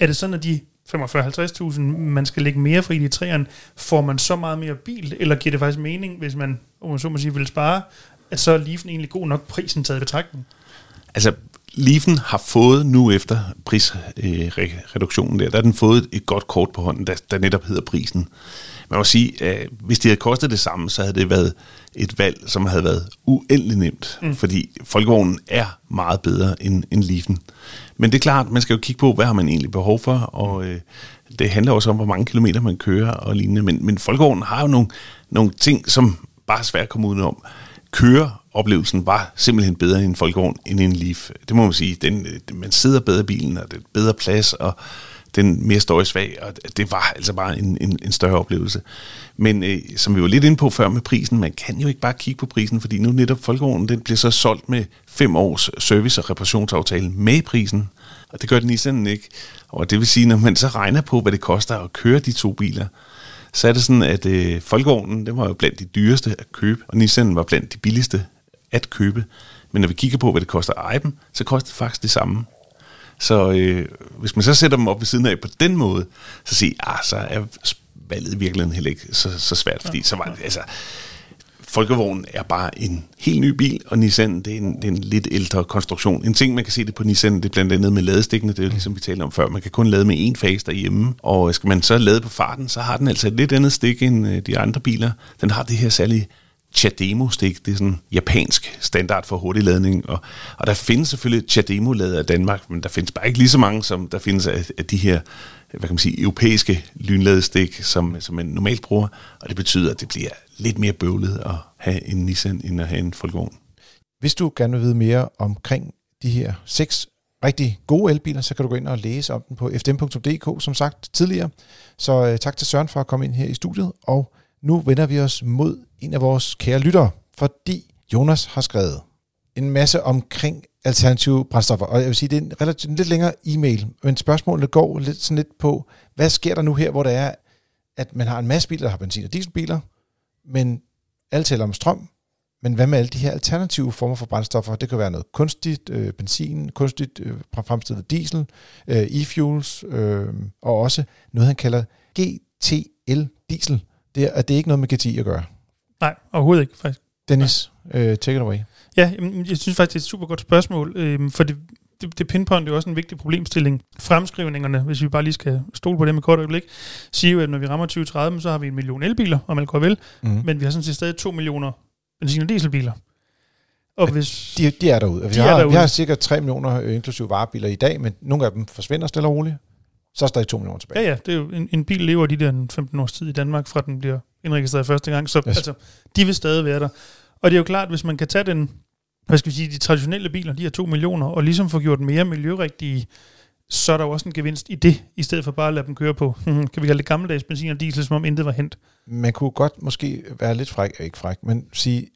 Er det sådan, at de 45-50.000, man skal lægge mere for ID3'eren, får man så meget mere bil, eller giver det faktisk mening, hvis man, om man så må sige, vil spare, at så er Leafen egentlig god nok prisen taget i betragtning? Altså, Leafen har fået nu efter prisreduktionen der, der har den fået et godt kort på hånden, der, der netop hedder prisen. Man må sige, at hvis det havde kostet det samme, så havde det været et valg, som havde været uendelig nemt, mm. fordi Folkevognen er meget bedre end, end Leafen. Men det er klart, man skal jo kigge på, hvad har man egentlig behov for, og øh, det handler også om, hvor mange kilometer man kører og lignende. Men, men Folkevognen har jo nogle, nogle ting, som bare er svært at komme udenom. Køreoplevelsen var simpelthen bedre i en Folkevogn end en Leaf. Det må man sige. Den, man sidder bedre i bilen, og det er bedre plads, og den er mere støjsvag, og det var altså bare en, en, en større oplevelse. Men øh, som vi var lidt inde på før med prisen, man kan jo ikke bare kigge på prisen, fordi nu netop Folkevognen, den bliver så solgt med fem års service- og reparationsaftale med prisen, og det gør den Nissan ikke. Og det vil sige, når man så regner på, hvad det koster at køre de to biler, så er det sådan, at øh, Folkevognen, den var jo blandt de dyreste at købe, og Nissan var blandt de billigste at købe. Men når vi kigger på, hvad det koster at eje dem, så koster det faktisk det samme. Så øh, hvis man så sætter dem op ved siden af på den måde, så siger ah, så er valget i virkeligheden heller ikke så, så svært, fordi så var det, altså, Folkevognen er bare en helt ny bil, og Nissan det er, en, det er en lidt ældre konstruktion. En ting, man kan se det på Nissan, det er blandt andet med ladestikkene, det er jo ligesom vi talte om før. Man kan kun lade med én fase derhjemme, og skal man så lade på farten, så har den altså et lidt andet stik end øh, de andre biler. Den har det her særlige Chademo-stik, det er sådan en japansk standard for hurtig ladning, og, og der findes selvfølgelig Chademo-lader i Danmark, men der findes bare ikke lige så mange, som der findes af, af de her hvad kan man sige, europæiske lynladestik, som, som man normalt bruger, og det betyder, at det bliver lidt mere bøvlet at have en Nissan, end at have en Folkevogn. Hvis du gerne vil vide mere omkring de her seks rigtig gode elbiler, så kan du gå ind og læse om den på fdm.dk, som sagt tidligere. Så øh, tak til Søren for at komme ind her i studiet, og nu vender vi os mod en af vores kære lyttere, fordi Jonas har skrevet en masse omkring alternative brændstoffer. Og jeg vil sige, det er en relativt en lidt længere e-mail, men spørgsmålet går lidt sådan lidt på, hvad sker der nu her, hvor det er, at man har en masse biler, der har benzin- og dieselbiler, men alle taler om strøm, men hvad med alle de her alternative former for brændstoffer? Det kan være noget kunstigt øh, benzin, kunstigt øh, fremstillet diesel, øh, e-fuels, øh, og også noget, han kalder GTL-diesel. Det er, det er ikke noget med GTI at gøre. Nej, overhovedet ikke, faktisk. Dennis, øh, take it away. Ja, jeg synes faktisk, det er et super godt spørgsmål, øh, for det, det, det pinpoint er jo også en vigtig problemstilling. Fremskrivningerne, hvis vi bare lige skal stole på det med kort øjeblik, siger jo, at når vi rammer 2030, så har vi en million elbiler, om man går vel, Mm. men vi har sådan set stadig 2 millioner benzin- og dieselbiler. Og hvis... De, de er derude. Vi, De har, derude. vi har cirka 3 millioner øh, inklusive varebiler i dag, men nogle af dem forsvinder stille og roligt. Så er der stadig 2 millioner tilbage. Ja, ja, det er jo, en, en bil lever de der en 15 års tid i Danmark, fra den bliver indregistreret første gang, så Yes. yes. altså, de vil stadig være der. Og det er jo klart, hvis man kan tage den, hvad skal vi sige, de traditionelle biler, de her 2 millioner, og ligesom få gjort mere miljørigtige, så er der jo også en gevinst i det, i stedet for bare at lade dem køre på, kan vi kalde det gammeldags benzin og diesel, som om intet var hent. Man kunne godt måske være lidt fræk, ikke fræk, men sige,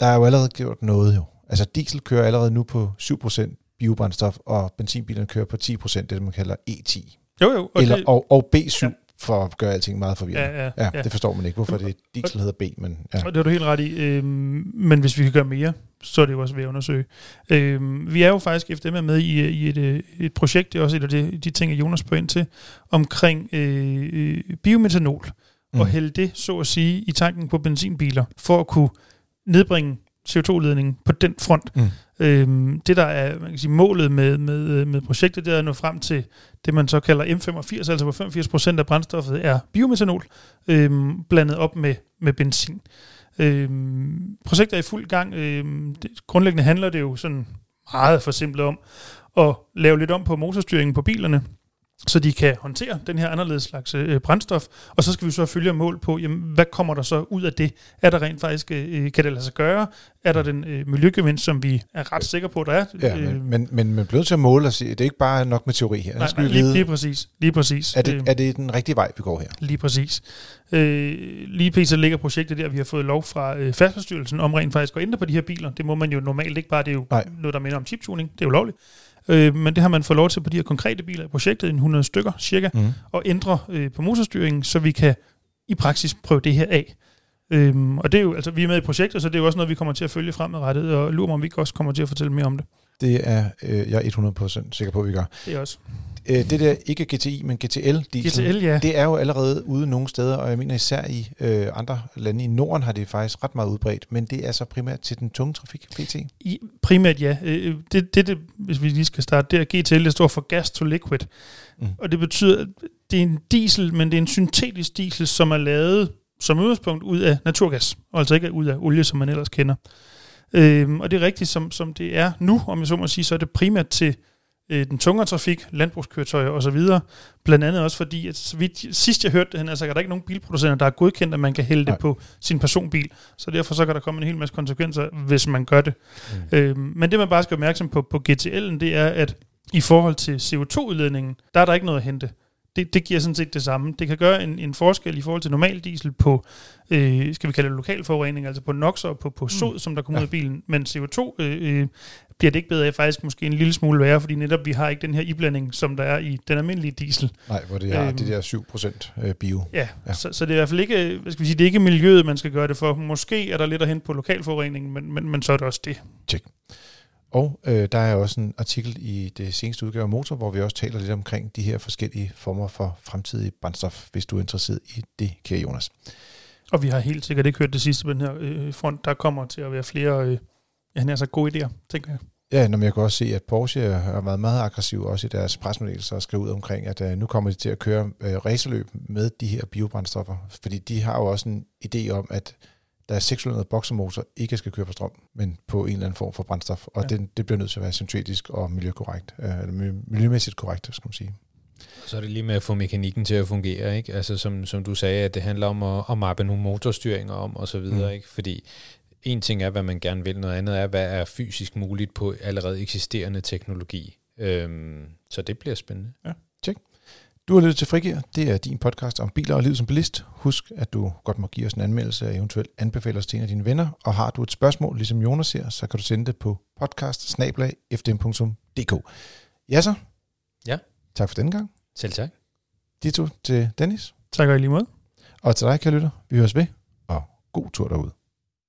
der er jo allerede gjort noget jo. Altså diesel kører allerede nu på 7% biobrændstof, og benzinbilerne kører på 10%, det man kalder E10. Jo, jo. Og Eller, og, og B7, Ja. for at gøre alting meget forvirrende. ja, ja, Ja, ja. det forstår man ikke, hvorfor det diesel hedder B, men ja. Og det har du helt ret i. Øhm, men hvis vi kan gøre mere, så er det jo også ved at undersøge. Øhm, vi er jo faktisk efter med med i, i et, øh, et projekt, det er også et af de, de ting, at Jonas på ind til, omkring øh, øh, biometanol, mm. og hælde det, så at sige, i tanken på benzinbiler, for at kunne nedbringe CO2-ledningen på den front. Mm. Øhm, det, der er man kan sige, målet med, med, øh, med projektet, det er at nå frem til det, man så kalder M85, altså hvor 85 procent af brændstoffet er biometanol, øhm, blandet op med, med benzin. Øhm, projektet er i fuld gang. Øhm, det, grundlæggende handler det jo sådan meget forsimplet om at lave lidt om på motorstyringen på bilerne, så de kan håndtere den her anderledes slags øh, brændstof. Og så skal vi så følge mål på, jamen, hvad kommer der så ud af det? Er der rent faktisk, øh, kan det lade sig gøre? Er der den øh, miljøgevinst, som vi er ret sikre på, der er? Ja, Øh, men, men, men man bliver nødt til at måle og sige, det er ikke bare nok med teori her. Nej, nej, lige, vide, lige præcis. Lige præcis. er, det, Øh, er det den rigtige vej, vi går her? Lige præcis. Øh, lige pt. ligger projektet der, vi har fået lov fra øh, Færdselsstyrelsen om rent faktisk at ændre på de her biler. Det må man jo normalt ikke bare, det er jo Nej. noget, der minder om chiptuning. Det er jo lovligt. Øh, men det har man fået lov til på de her konkrete biler i projektet, en 100 stykker cirka, Mm. og ændre øh, på motorstyringen, så vi kan i praksis prøve det her af. Øhm, og det er jo, altså vi er med i projektet, så det er jo også noget, vi kommer til at følge fremadrettet, og lurer mig, om vi ikke også kommer til at fortælle mere om det. Det er øh, jeg er 100% sikker på, at vi gør. Det er også. Øh, det der, ikke GTI, men GTL diesel, GTL, ja. det er jo allerede ude nogle steder, og jeg mener især i øh, andre lande i Norden har det faktisk ret meget udbredt, men det er så primært til den tunge trafik, PT. I, primært ja. Øh, Det, det, det, hvis vi lige skal starte, det er GTL, det står for Gas to Liquid. Mm. Mm. Og det betyder, at det er en diesel, men det er en syntetisk diesel, som er lavet som udgangspunkt ud af naturgas, og altså ikke ud af olie, som man ellers kender. Øhm, og det er rigtigt, som, som det er nu, om jeg så må sige, så er det primært til øh, den tungere trafik, landbrugskøretøjer osv., blandt andet også fordi, at vidt, sidst jeg hørte det, altså, er der ikke nogen bilproducenter, der er godkendt, at man kan hælde Nej. det på sin personbil, så derfor så kan der komme en hel masse konsekvenser, hvis man gør det. Mm. Øhm, men det, man bare skal være opmærksom på på GTL'en, det er, at i forhold til CO2-udledningen, der er der ikke noget at hente. Det, det giver sådan set det samme. Det kan gøre en, en forskel i forhold til normal diesel på, øh, skal vi kalde det lokalforurening, altså på NOx og på, på sod, mm. som der kommer Ja. ud af bilen. Men CO2 øh, øh, bliver det ikke bedre af, faktisk måske en lille smule værre, fordi netop vi har ikke den her iblanding, som der er i den almindelige diesel. Nej, hvor det er Øhm. det der 7% øh, bio. Ja, Ja. Så, så det er i hvert fald ikke, hvad skal vi sige, det er ikke miljøet, man skal gøre det for. Måske er der lidt at hente på lokalforureningen, men, men, men så er det også det. Og øh, der er også en artikel i det seneste udgave af Motor, hvor vi også taler lidt omkring de her forskellige former for fremtidig brændstof, hvis du er interesseret i det, kære Jonas. Og vi har helt sikkert ikke hørt det sidste på den her øh, front. Der kommer til at være flere, øh, ja, han er så gode idéer, tænker jeg. Ja, når jeg kan også se, at Porsche har været meget aggressiv også i deres presmeddelelser og skrive ud omkring, at øh, nu kommer de til at køre øh, racerløb med de her biobrændstoffer. Fordi de har jo også en idé om, at deres 600 boksermotor ikke skal køre på strøm, men på en eller anden form for brændstof. Og Ja. ja. det, det bliver nødt til at være syntetisk og miljøkorrekt, øh, eller miljø- miljømæssigt korrekt, skal man sige. Så er det lige med at få mekanikken til at fungere, ikke? Altså som, som du sagde, at det handler om at, at mappe nogle motorstyringer om og så videre, Mm. ikke? Fordi en ting er, hvad man gerne vil, noget andet er, hvad er fysisk muligt på allerede eksisterende teknologi. Øhm, så det bliver spændende. Du har lyttet til Frigir. Det er din podcast om biler og liv som bilist. Husk, at du godt må give os en anmeldelse og eventuelt anbefale os til en af dine venner. Og har du et spørgsmål, ligesom Jonas ser, så kan du sende det på podcast Ja så. Ja. Tak for denne gang. Selv tak. Dito til Dennis. Tak og i lige måde. Og til dig, kære lytter. Vi høres ved. Og god tur derude.